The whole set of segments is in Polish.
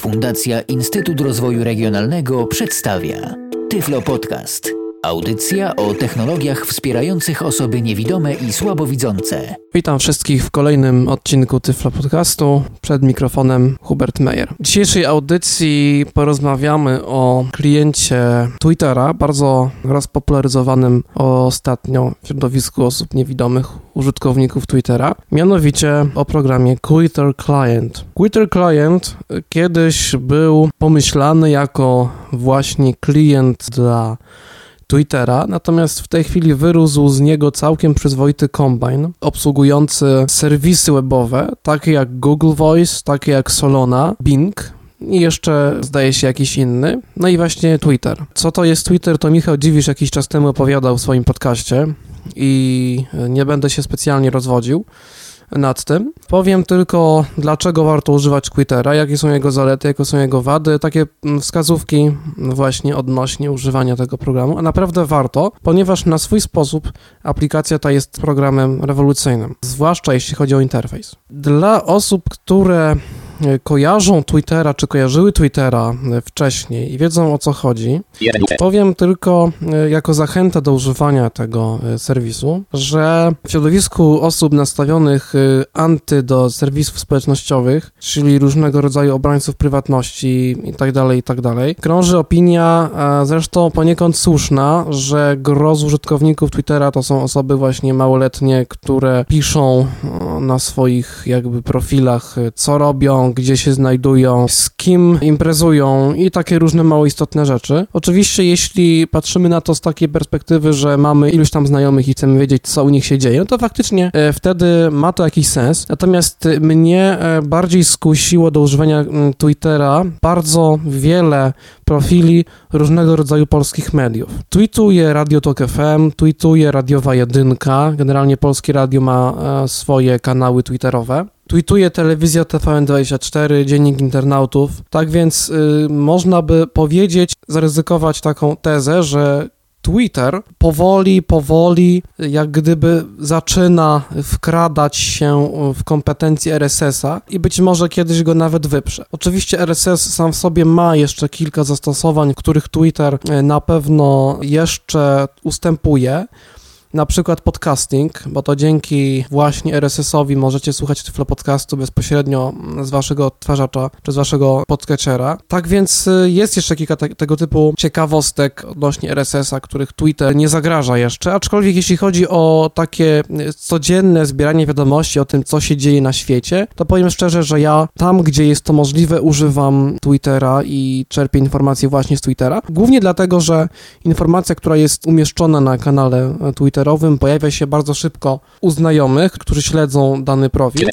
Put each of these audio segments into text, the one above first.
Fundacja Instytut Rozwoju Regionalnego przedstawia Tyflo Podcast. Audycja o technologiach wspierających osoby niewidome i słabowidzące. Witam wszystkich w kolejnym odcinku Tyflo Podcastu. Przed mikrofonem Hubert Meyer. W dzisiejszej audycji porozmawiamy o kliencie Twittera, bardzo rozpopularyzowanym ostatnio w środowisku osób niewidomych użytkowników Twittera, mianowicie o programie Twitter Client. Twitter Client kiedyś był pomyślany jako właśnie klient dla Twittera, natomiast w tej chwili wyrósł z niego całkiem przyzwoity kombine obsługujący serwisy webowe, takie jak Google Voice, takie jak Solona, Bing, i jeszcze zdaje się jakiś inny. No i właśnie Twitter. Co to jest Twitter, to Michał Dziwisz jakiś czas temu opowiadał w swoim podcaście i nie będę się specjalnie rozwodził nad tym. Powiem tylko, dlaczego warto używać Twittera, jakie są jego zalety, jakie są jego wady, takie mm, wskazówki właśnie odnośnie używania tego programu. A naprawdę warto, ponieważ na swój sposób aplikacja ta jest programem rewolucyjnym, zwłaszcza jeśli chodzi o interfejs. Dla osób, które kojarzą Twittera, czy kojarzyły Twittera e, wcześniej i wiedzą o co chodzi, powiem tylko e, jako zachętę do używania tego serwisu, że w środowisku osób nastawionych anty do serwisów społecznościowych, czyli różnego rodzaju obrońców prywatności itd., tak itd., tak krąży opinia, zresztą poniekąd słuszna, że gros użytkowników Twittera to są osoby właśnie małoletnie, które piszą na swoich jakby profilach, co robią, gdzie się znajdują, z kim imprezują i takie różne mało istotne rzeczy. Oczywiście, jeśli patrzymy na to z takiej perspektywy, że mamy iluś tam znajomych i chcemy wiedzieć, co u nich się dzieje, no to faktycznie e, wtedy ma to jakiś sens. Natomiast mnie e, bardziej skusiło do używania Twittera bardzo wiele profili różnego rodzaju polskich mediów. Tweetuje Radio Tok FM, tweetuje Radiowa Jedynka, generalnie Polskie Radio ma e, swoje kanały twitterowe tweetuje telewizja TVN24, dziennik internautów. Tak więc y, można by powiedzieć, zaryzykować taką tezę, że Twitter powoli, powoli, jak gdyby zaczyna wkradać się w kompetencje RSS-a i być może kiedyś go nawet wyprze. Oczywiście RSS sam w sobie ma jeszcze kilka zastosowań, których Twitter y, na pewno jeszcze ustępuje na przykład podcasting, bo to dzięki właśnie RSS-owi możecie słuchać Tyflo Podcastu bezpośrednio z waszego odtwarzacza czy z waszego podcatchera. Tak więc y, jest jeszcze kilka te, tego typu ciekawostek odnośnie RSS-a, których Twitter nie zagraża jeszcze, aczkolwiek jeśli chodzi o takie y, codzienne zbieranie wiadomości o tym, co się dzieje na świecie, to powiem szczerze, że ja tam, gdzie jest to możliwe, używam Twittera i czerpię informacje właśnie z Twittera. Głównie dlatego, że informacja, która jest umieszczona na kanale Twittera pojawia się bardzo szybko u znajomych, którzy śledzą dany profil,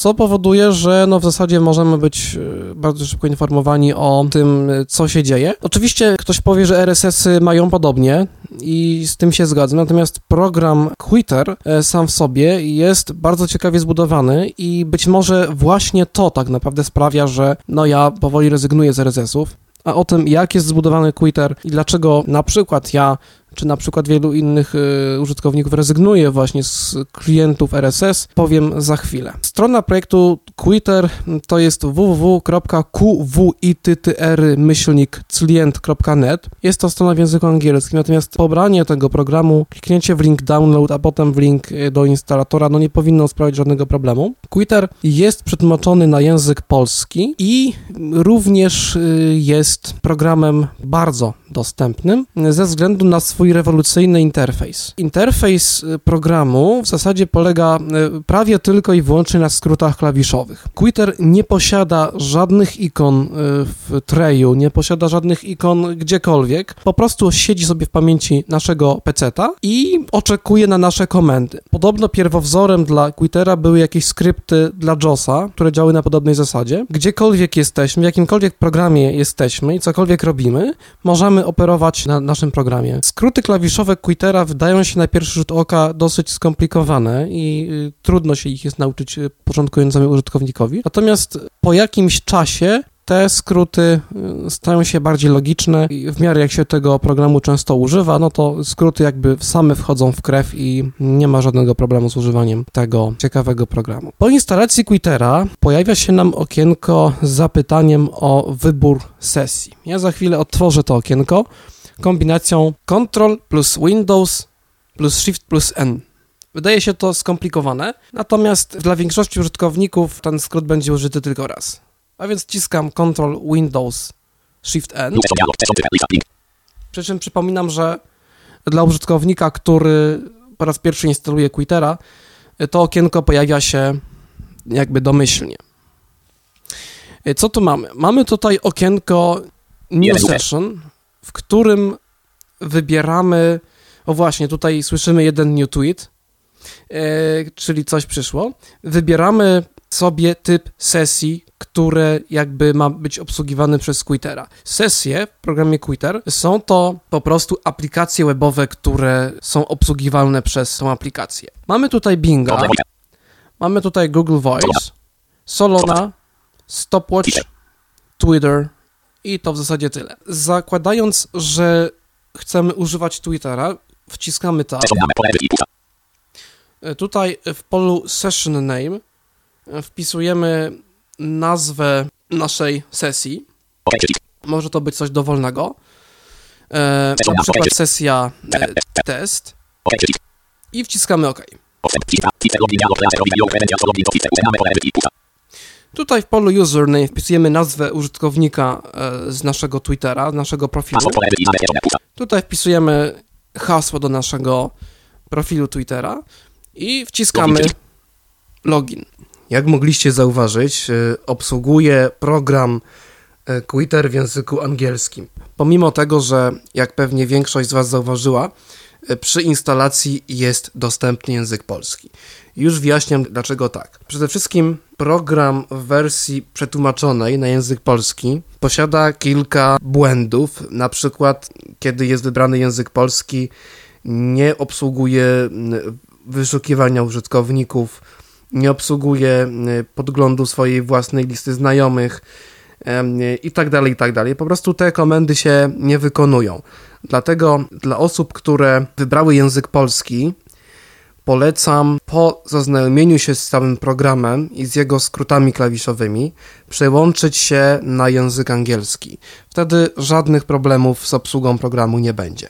co powoduje, że no w zasadzie możemy być e, bardzo szybko informowani o tym, co się dzieje. Oczywiście ktoś powie, że RSS-y mają podobnie i z tym się zgadzam, natomiast program Twitter e, sam w sobie jest bardzo ciekawie zbudowany i być może właśnie to tak naprawdę sprawia, że no ja powoli rezygnuję z RSS-ów, a o tym, jak jest zbudowany Twitter i dlaczego na przykład ja czy na przykład wielu innych y, użytkowników rezygnuje właśnie z klientów RSS, powiem za chwilę. Strona projektu Twitter to jest www.qwitr-client.net. Jest to strona w języku angielskim, natomiast pobranie tego programu, kliknięcie w link download, a potem w link y, do instalatora, no nie powinno sprawić żadnego problemu. Twitter jest przetłumaczony na język polski i również y, jest programem bardzo dostępnym ze względu na swój swój rewolucyjny interfejs. Interfejs y, programu w zasadzie polega y, prawie tylko i wyłącznie na skrótach klawiszowych. Twitter nie posiada żadnych ikon y, w trayu, nie posiada żadnych ikon gdziekolwiek, po prostu siedzi sobie w pamięci naszego peceta i oczekuje na nasze komendy. Podobno pierwowzorem dla Twittera były jakieś skrypty dla JOSa, które działały na podobnej zasadzie. Gdziekolwiek jesteśmy, w jakimkolwiek programie jesteśmy i cokolwiek robimy, możemy operować na naszym programie. Skróty skróty klawiszowe Quittera wydają się na pierwszy rzut oka dosyć skomplikowane i y, trudno się ich jest nauczyć y, początkującemu użytkownikowi. Natomiast po jakimś czasie te skróty y, stają się bardziej logiczne i w miarę jak się tego programu często używa, no to skróty jakby same wchodzą w krew i nie ma żadnego problemu z używaniem tego ciekawego programu. Po instalacji Quittera pojawia się nam okienko z zapytaniem o wybór sesji. Ja za chwilę otworzę to okienko kombinacją Ctrl plus Windows plus Shift plus N. Wydaje się to skomplikowane, natomiast dla większości użytkowników ten skrót będzie użyty tylko raz. A więc wciskam Ctrl Windows Shift N. Przy czym przypominam, że dla użytkownika, który po raz pierwszy instaluje Quittera, to okienko pojawia się jakby domyślnie. Co tu mamy? Mamy tutaj okienko New Session, w którym wybieramy, o właśnie, tutaj słyszymy jeden new tweet, e, czyli coś przyszło. Wybieramy sobie typ sesji, które jakby ma być obsługiwane przez Quittera. Sesje w programie Quitter są to po prostu aplikacje webowe, które są obsługiwalne przez tą aplikację. Mamy tutaj Binga, mamy tutaj Google Voice, Solona, Stopwatch, Twitter i to w zasadzie tyle. Zakładając, że chcemy używać Twittera, wciskamy tab. Tutaj w polu Session Name wpisujemy nazwę naszej sesji. Może to być coś dowolnego. E, na przykład sesja e, test. I wciskamy OK. Tutaj w polu username wpisujemy nazwę użytkownika e, z naszego Twittera, z naszego profilu. Tutaj wpisujemy hasło do naszego profilu Twittera i wciskamy login. Jak mogliście zauważyć, e, obsługuje program e, Twitter w języku angielskim. Pomimo tego, że jak pewnie większość z Was zauważyła, przy instalacji jest dostępny język polski. Już wyjaśniam dlaczego tak. Przede wszystkim program w wersji przetłumaczonej na język polski posiada kilka błędów. Na przykład, kiedy jest wybrany język polski, nie obsługuje wyszukiwania użytkowników nie obsługuje y, podglądu swojej własnej listy znajomych i tak dalej, i tak dalej. Po prostu te komendy się nie wykonują. Dlatego dla osób, które wybrały język polski, polecam po zaznajomieniu się z całym programem i z jego skrótami klawiszowymi przełączyć się na język angielski. Wtedy żadnych problemów z obsługą programu nie będzie.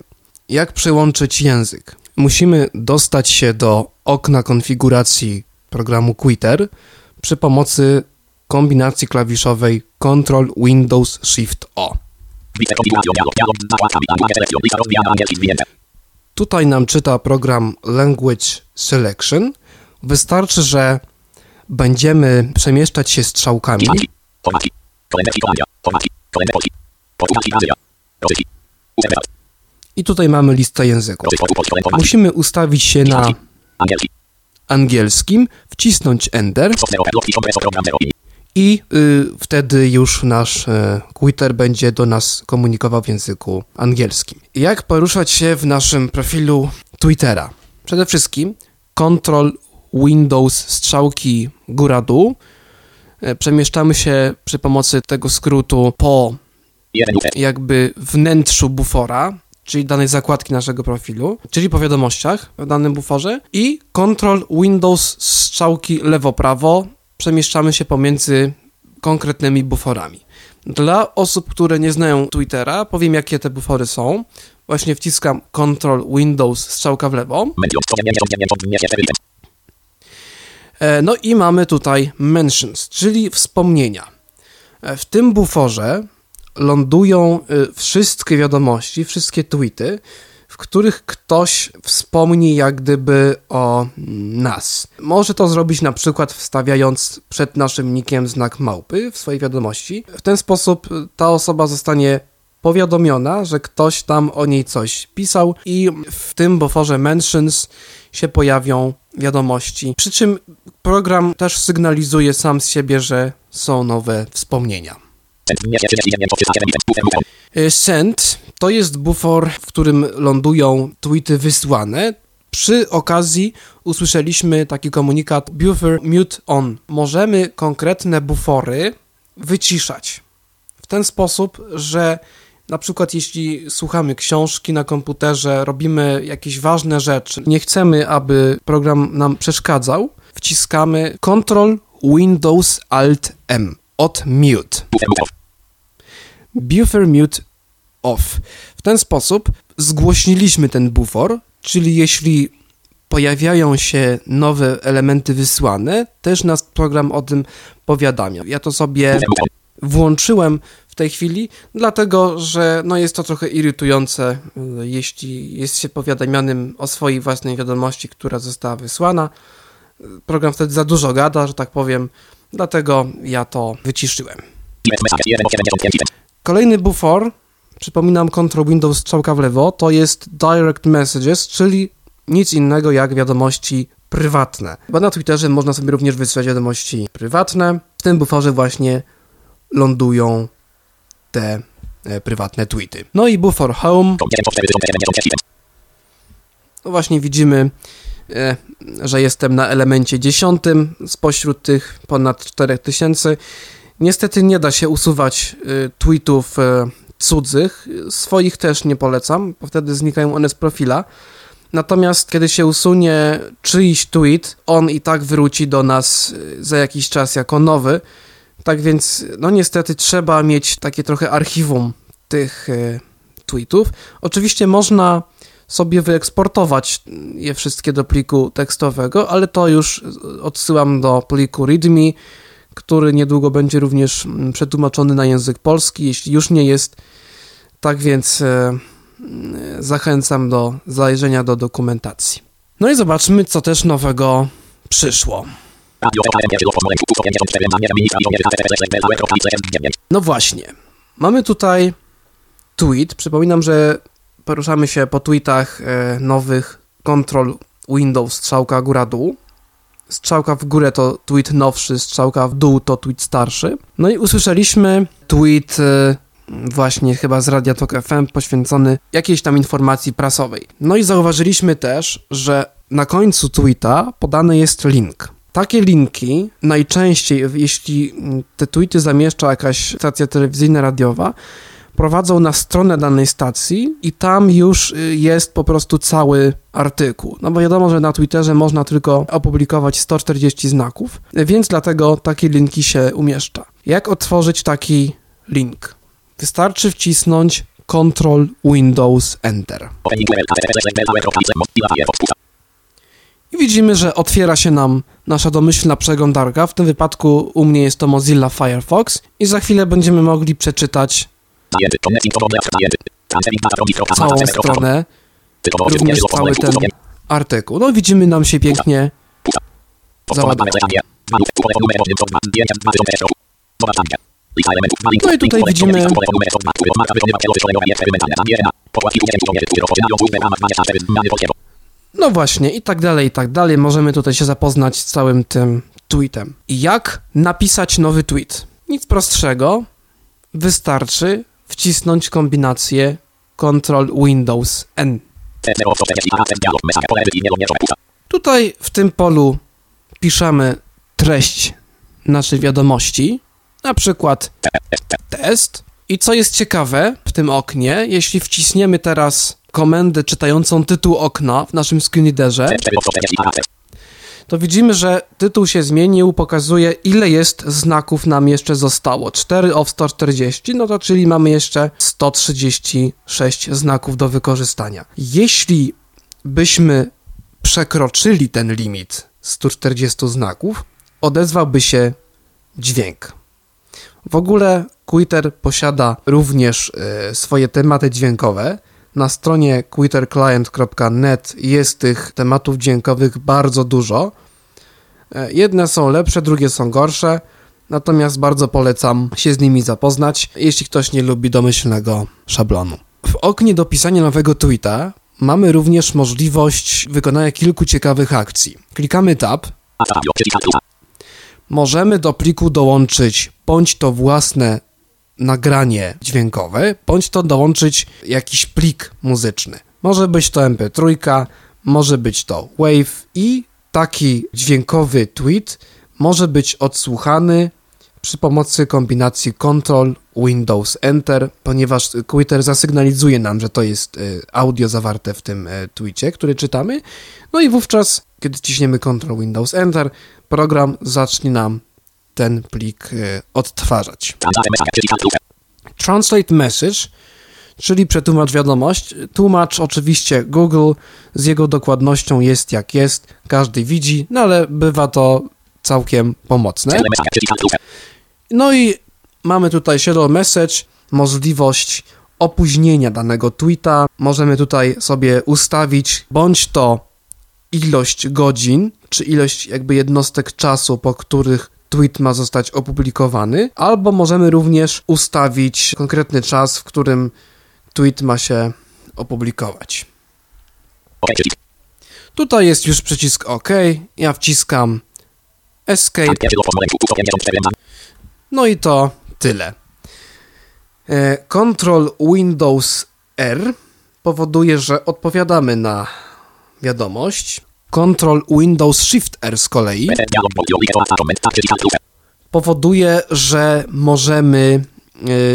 Jak przełączyć język? Musimy dostać się do okna konfiguracji programu Quitter przy pomocy kombinacji klawiszowej Ctrl Windows Shift O. Tutaj nam czyta program Language Selection. Wystarczy, że będziemy przemieszczać się strzałkami. I tutaj mamy listę języków. Musimy ustawić się na angielskim, wcisnąć Enter i y, wtedy już nasz y, Twitter będzie do nas komunikował w języku angielskim. Jak poruszać się w naszym profilu Twittera? Przede wszystkim Ctrl Windows strzałki góra-dół. Y, przemieszczamy się przy pomocy tego skrótu po jakby wnętrzu bufora, czyli danej zakładki naszego profilu, czyli po wiadomościach w danym buforze i Ctrl Windows strzałki lewo-prawo przemieszczamy się pomiędzy konkretnymi buforami. Dla osób, które nie znają Twittera, powiem jakie te bufory są. Właśnie wciskam Ctrl Windows strzałka w lewo. E, no i mamy tutaj mentions, czyli wspomnienia. E, w tym buforze lądują y, wszystkie wiadomości, wszystkie tweety, których ktoś wspomni jak gdyby o nas. Może to zrobić na przykład wstawiając przed naszym nikiem znak małpy w swojej wiadomości. W ten sposób ta osoba zostanie powiadomiona, że ktoś tam o niej coś pisał i w tym buforze mentions się pojawią wiadomości. Przy czym program też sygnalizuje sam z siebie, że są nowe wspomnienia. Send to jest bufor, w którym lądują tweety wysłane. Przy okazji usłyszeliśmy taki komunikat buffer mute on. Możemy konkretne bufory wyciszać. ten sposób, że na przykład jeśli słuchamy książki na komputerze, robimy jakieś ważne rzeczy, nie chcemy, aby program nam przeszkadzał, wciskamy Ctrl Windows Alt M od mute. Buffer mute off. W ten sposób zgłośniliśmy ten bufor, czyli jeśli pojawiają się nowe elementy wysłane, też nas program o tym powiadamia. Ja to sobie włączyłem w tej chwili, dlatego że no jest to trochę irytujące, y, jeśli jest się powiadamianym o swojej własnej wiadomości, która została wysłana. Program wtedy za dużo gada, że tak powiem, dlatego ja to wyciszyłem. Kolejny bufor, przypominam Ctrl Windows strzałka w lewo, to jest Direct Messages, czyli nic innego jak wiadomości prywatne. Bo na Twitterze można sobie również wysyłać wiadomości prywatne. W tym buforze właśnie lądują te e, prywatne tweety. No i bufor home. No właśnie widzimy, e, że jestem na elemencie dziesiątym spośród tych ponad 4000. Niestety nie da się usuwać e, tweetów e, cudzych. Swoich też nie polecam, bo wtedy znikają one z profila. Natomiast kiedy się usunie czyjś tweet, on i tak wróci do nas e, za jakiś czas jako nowy. Tak więc, no niestety trzeba mieć takie trochę archiwum tych tweetów. Oczywiście można sobie wyeksportować je wszystkie do pliku tekstowego, ale to już odsyłam do pliku README, który niedługo będzie również mm, przetłumaczony na język polski, jeśli już nie jest. Tak więc e, zachęcam do zajrzenia do dokumentacji. No i zobaczmy, co też nowego przyszło. No właśnie. Mamy tutaj tweet. Przypominam, że poruszamy się po tweetach e, nowych Control Windows strzałka góra-dół. Strzałka w górę to tweet nowszy, strzałka w dół to tweet starszy. No i usłyszeliśmy tweet e, właśnie chyba z Radia Tok FM poświęcony jakiejś tam informacji prasowej. No i zauważyliśmy też, że na końcu tweeta podany jest link. Takie linki najczęściej, jeśli te tweety zamieszcza jakaś stacja telewizyjna, radiowa, prowadzą na stronę danej stacji i tam już y, jest po prostu cały artykuł. No bo wiadomo, że na Twitterze można tylko opublikować 140 znaków, więc dlatego takie linki się umieszcza. Jak otworzyć taki link? Wystarczy wcisnąć Ctrl Windows Enter. I widzimy, że otwiera się nam nasza domyślna przeglądarka. W tym wypadku u mnie jest to Mozilla Firefox i za chwilę będziemy mogli przeczytać całą stronę, również cały ten artykuł. No widzimy, nam się pięknie. No i tutaj widzimy no właśnie, i tak dalej, i tak dalej. Możemy tutaj się zapoznać z całym tym tweetem. Jak napisać nowy tweet? Nic prostszego. Wystarczy wcisnąć kombinację Ctrl Windows N. Tutaj w tym polu piszemy treść naszej wiadomości, na przykład test. I co jest ciekawe w tym oknie, jeśli wciśniemy teraz komendę czytającą tytuł okna w naszym screenreaderze, to widzimy, że tytuł się zmienił, pokazuje ile jest znaków nam jeszcze zostało. 4 of 140, no to czyli mamy jeszcze 136 znaków do wykorzystania. Jeśli byśmy przekroczyli ten limit 140 znaków, odezwałby się dźwięk. W ogóle Twitter posiada również y, swoje tematy dźwiękowe. Na stronie twitterclient.net jest tych tematów dźwiękowych bardzo dużo. E, jedne są lepsze, drugie są gorsze, natomiast bardzo polecam się z nimi zapoznać, jeśli ktoś nie lubi domyślnego szablonu. W oknie do pisania nowego tweeta mamy również możliwość wykonania kilku ciekawych akcji. Klikamy Tab. Możemy do pliku dołączyć bądź to własne nagranie dźwiękowe, bądź to dołączyć jakiś plik muzyczny. Może być to MP3, może być to Wave i taki dźwiękowy tweet może być odsłuchany przy pomocy kombinacji Ctrl Windows Enter, ponieważ Twitter zasygnalizuje nam, że to jest y, audio zawarte w tym y, tweetie, który czytamy. No i wówczas, kiedy ciśniemy Ctrl Windows Enter, program zacznie nam ten plik y, odtwarzać. Translate Message, czyli przetłumacz wiadomość. Tłumacz oczywiście Google z jego dokładnością jest jak jest, każdy widzi, no ale bywa to całkiem pomocne. No i mamy tutaj Shadow Message, możliwość opóźnienia danego tweeta. Możemy tutaj sobie ustawić bądź to ilość godzin, czy ilość jakby jednostek czasu, po których tweet ma zostać opublikowany, albo możemy również ustawić konkretny czas, w którym tweet ma się opublikować. Tutaj jest już przycisk OK. Ja wciskam Escape. No i to tyle. E, Ctrl Windows R powoduje, że odpowiadamy na wiadomość. Ctrl Windows Shift R z kolei powoduje, że możemy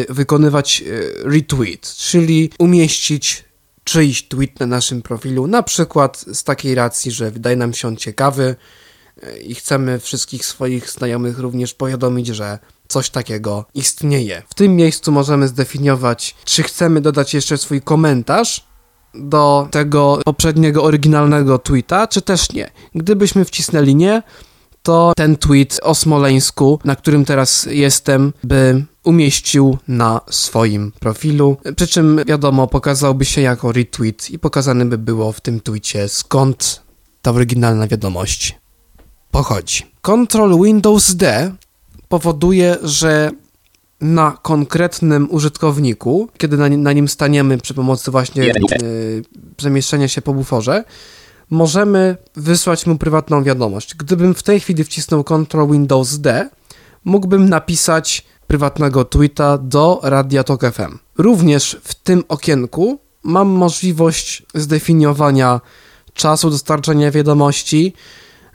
e, wykonywać e, retweet, czyli umieścić czyjś tweet na naszym profilu, na przykład z takiej racji, że wydaje nam się on ciekawy i chcemy wszystkich swoich znajomych również powiadomić, że coś takiego istnieje. W tym miejscu możemy zdefiniować, czy chcemy dodać jeszcze swój komentarz do tego poprzedniego oryginalnego tweeta, czy też nie. Gdybyśmy wcisnęli nie, to ten tweet o Smoleńsku, na którym teraz jestem, by umieścił na swoim profilu. Przy czym, wiadomo, pokazałby się jako retweet i pokazane by było w tym tweetie skąd ta oryginalna wiadomość pochodzi. Ctrl Windows D powoduje, że na konkretnym użytkowniku, kiedy na, na nim staniemy przy pomocy właśnie yy, przemieszczenia się po buforze, możemy wysłać mu prywatną wiadomość. Gdybym w tej chwili wcisnął Ctrl Windows D, mógłbym napisać prywatnego tweeta do Radia Talk FM. Również w tym okienku mam możliwość zdefiniowania czasu dostarczenia wiadomości,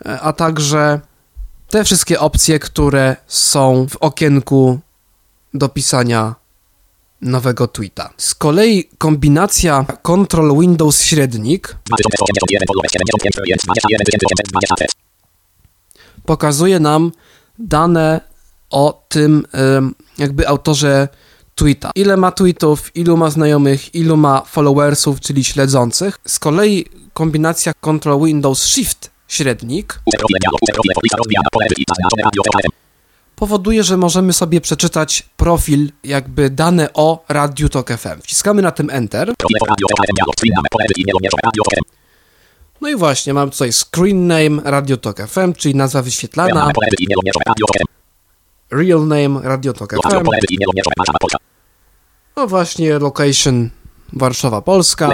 e, a także te wszystkie opcje, które są w okienku do pisania nowego tweeta. Z kolei kombinacja Ctrl Windows średnik pokazuje nam dane o tym jakby autorze tweeta. Ile ma tweetów, ilu ma znajomych, ilu ma followersów, czyli śledzących. Z kolei kombinacja Ctrl Windows Shift średnik powoduje, że możemy sobie przeczytać profil, jakby dane o Radiu Tok FM. Wciskamy na tym Enter. No i właśnie, mam tutaj screen name Radio FM, czyli nazwa wyświetlana. Real name Radio Tok FM. No właśnie, location Warszawa, Polska.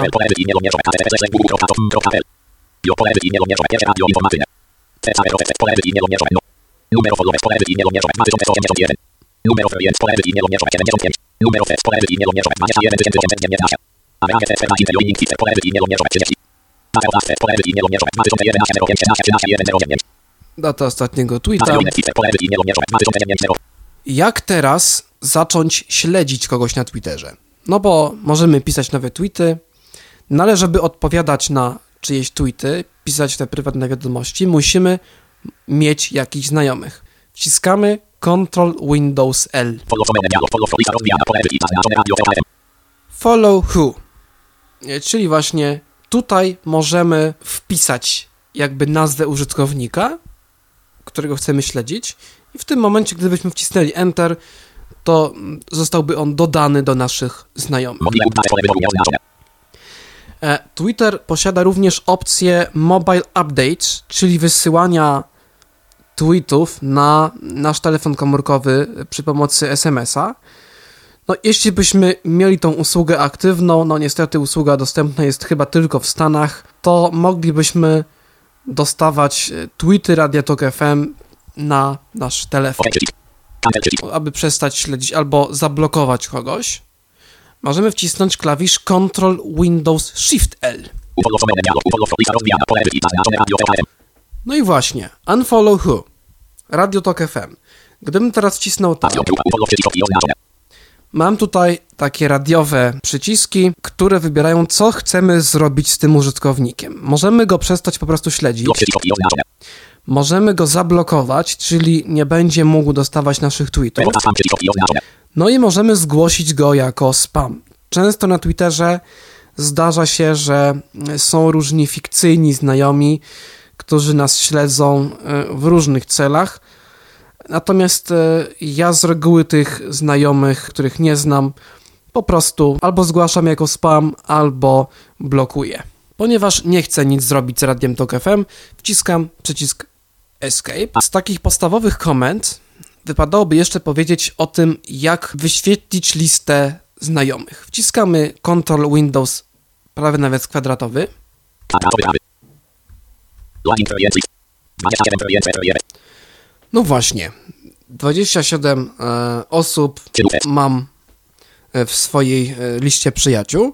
Numero follower pole e-mailu mierzowe 2081. Numero klient pole e-mailu mierzowe 75. Numero fest pole e-mailu mierzowe 21911. Amerykę fest na interview link pole e-mailu mierzowe 30. Data od fest pole e-mailu mierzowe 2011 05 13 13 109. Data ostatniego tweeta. Jak teraz zacząć śledzić kogoś na Twitterze? No bo możemy pisać nowe tweety, no ale żeby odpowiadać na czyjeś tweety, pisać te prywatne wiadomości, musimy mieć jakichś znajomych. Wciskamy Ctrl Windows L. Follow who. Czyli właśnie tutaj możemy wpisać jakby nazwę użytkownika, którego chcemy śledzić i w tym momencie, gdybyśmy wcisnęli Enter, to zostałby on dodany do naszych znajomych. E, Twitter posiada również opcję Mobile Updates, czyli wysyłania tweetów na nasz telefon komórkowy przy pomocy SMS-a. No, jeśli byśmy mieli tą usługę aktywną, no niestety usługa dostępna jest chyba tylko w Stanach, to moglibyśmy dostawać e, tweety Radia Tok FM na nasz telefon. Aby przestać śledzić albo zablokować kogoś, możemy wcisnąć klawisz Ctrl Windows Shift L. No i właśnie, Unfollow Who, Radio Talk FM. Gdybym teraz wcisnął tak, mam tutaj takie radiowe przyciski, które wybierają, co chcemy zrobić z tym użytkownikiem. Możemy go przestać po prostu śledzić. Możemy go zablokować, czyli nie będzie mógł dostawać naszych tweetów. No i możemy zgłosić go jako spam. Często na Twitterze zdarza się, że są różni fikcyjni znajomi, którzy nas śledzą e, w różnych celach. Natomiast e, ja z reguły tych znajomych, których nie znam, po prostu albo zgłaszam jako spam, albo blokuję. Ponieważ nie chcę nic zrobić z Radiem Tok FM, wciskam przycisk Escape. Z takich podstawowych komend wypadałoby jeszcze powiedzieć o tym, jak wyświetlić listę znajomych. Wciskamy Ctrl Windows prawy nawias kwadratowy. No właśnie, 27 e, osób mam e, w swojej e, liście przyjaciół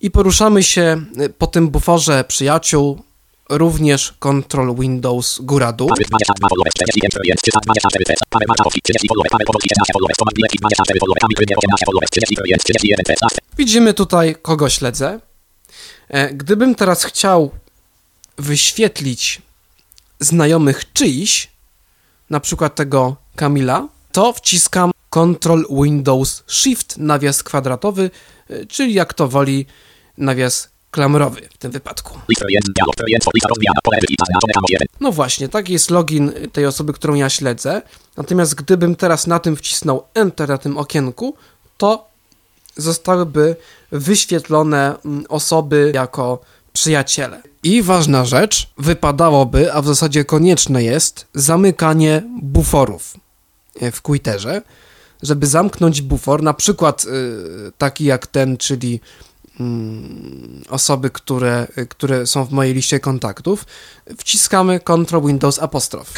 i poruszamy się e, po tym buforze przyjaciół również Ctrl Windows góra dół. Widzimy tutaj kogo śledzę. Gdybym teraz chciał wyświetlić znajomych czyjś, na przykład tego Kamila, to wciskam Ctrl Windows Shift nawias kwadratowy, e, czyli jak to woli nawias klamrowy w tym wypadku. No właśnie, taki jest login tej osoby, którą ja śledzę. Natomiast gdybym teraz na tym wcisnął Enter na tym okienku, to zostałyby wyświetlone mm, osoby jako przyjaciele. I ważna rzecz, wypadałoby, a w zasadzie konieczne jest, zamykanie buforów e, w Twitterze, żeby zamknąć bufor, na przykład yy, taki jak ten, czyli Mm, osoby, które, które są w mojej liście kontaktów, wciskamy Ctrl Windows apostrof.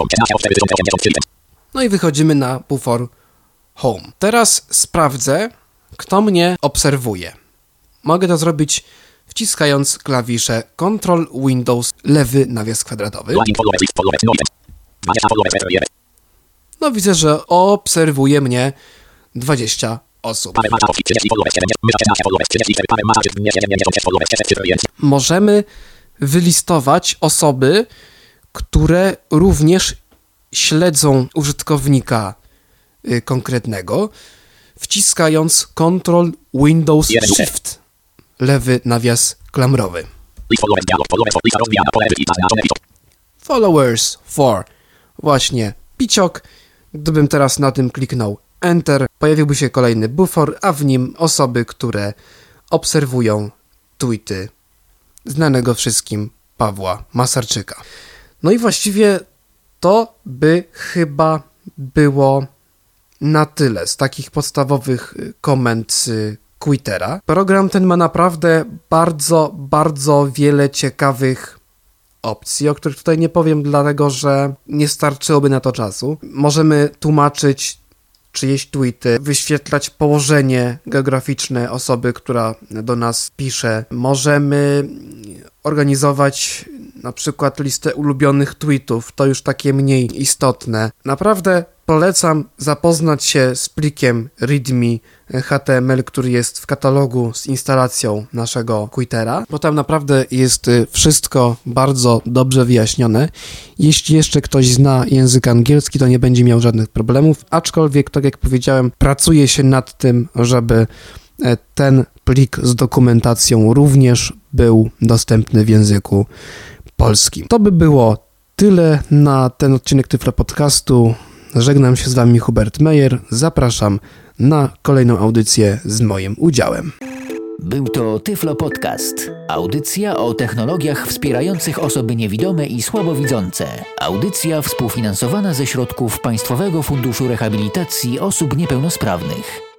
No i wychodzimy na bufor Home. Teraz sprawdzę, kto mnie obserwuje. Mogę to zrobić wciskając klawisze Ctrl Windows lewy nawias kwadratowy. No widzę, że obserwuje mnie 20 osób. Możemy wylistować osoby, które również śledzą użytkownika y, konkretnego, wciskając Ctrl Windows Shift lewy nawias klamrowy. Followers for właśnie piciok. Gdybym teraz na tym kliknął Enter, pojawiłby się kolejny bufor, a w nim osoby, które obserwują tweety znanego wszystkim Pawła Masarczyka. No i właściwie to by chyba było na tyle z takich podstawowych komend z Twittera. Program ten ma naprawdę bardzo, bardzo wiele ciekawych opcji, o których tutaj nie powiem, dlatego że nie starczyłoby na to czasu. Możemy tłumaczyć czyjeś tweety, wyświetlać położenie geograficzne osoby, która do nas pisze. Możemy organizować na przykład listę ulubionych tweetów, to już takie mniej istotne. Naprawdę polecam zapoznać się z plikiem README HTML, który jest w katalogu z instalacją naszego Twittera, bo tam naprawdę jest y, wszystko bardzo dobrze wyjaśnione. Jeśli jeszcze ktoś zna język angielski, to nie będzie miał żadnych problemów, aczkolwiek, tak jak powiedziałem, pracuje się nad tym, żeby e, ten plik z dokumentacją również był dostępny w języku To by było tyle na ten odcinek Tyflo Podcastu. Żegnam się z Wami Hubert Meyer. Zapraszam na kolejną audycję z moim udziałem. Był to Tyflo Podcast. Audycja o technologiach wspierających osoby niewidome i słabowidzące. Audycja współfinansowana ze środków Państwowego Funduszu Rehabilitacji Osób Niepełnosprawnych.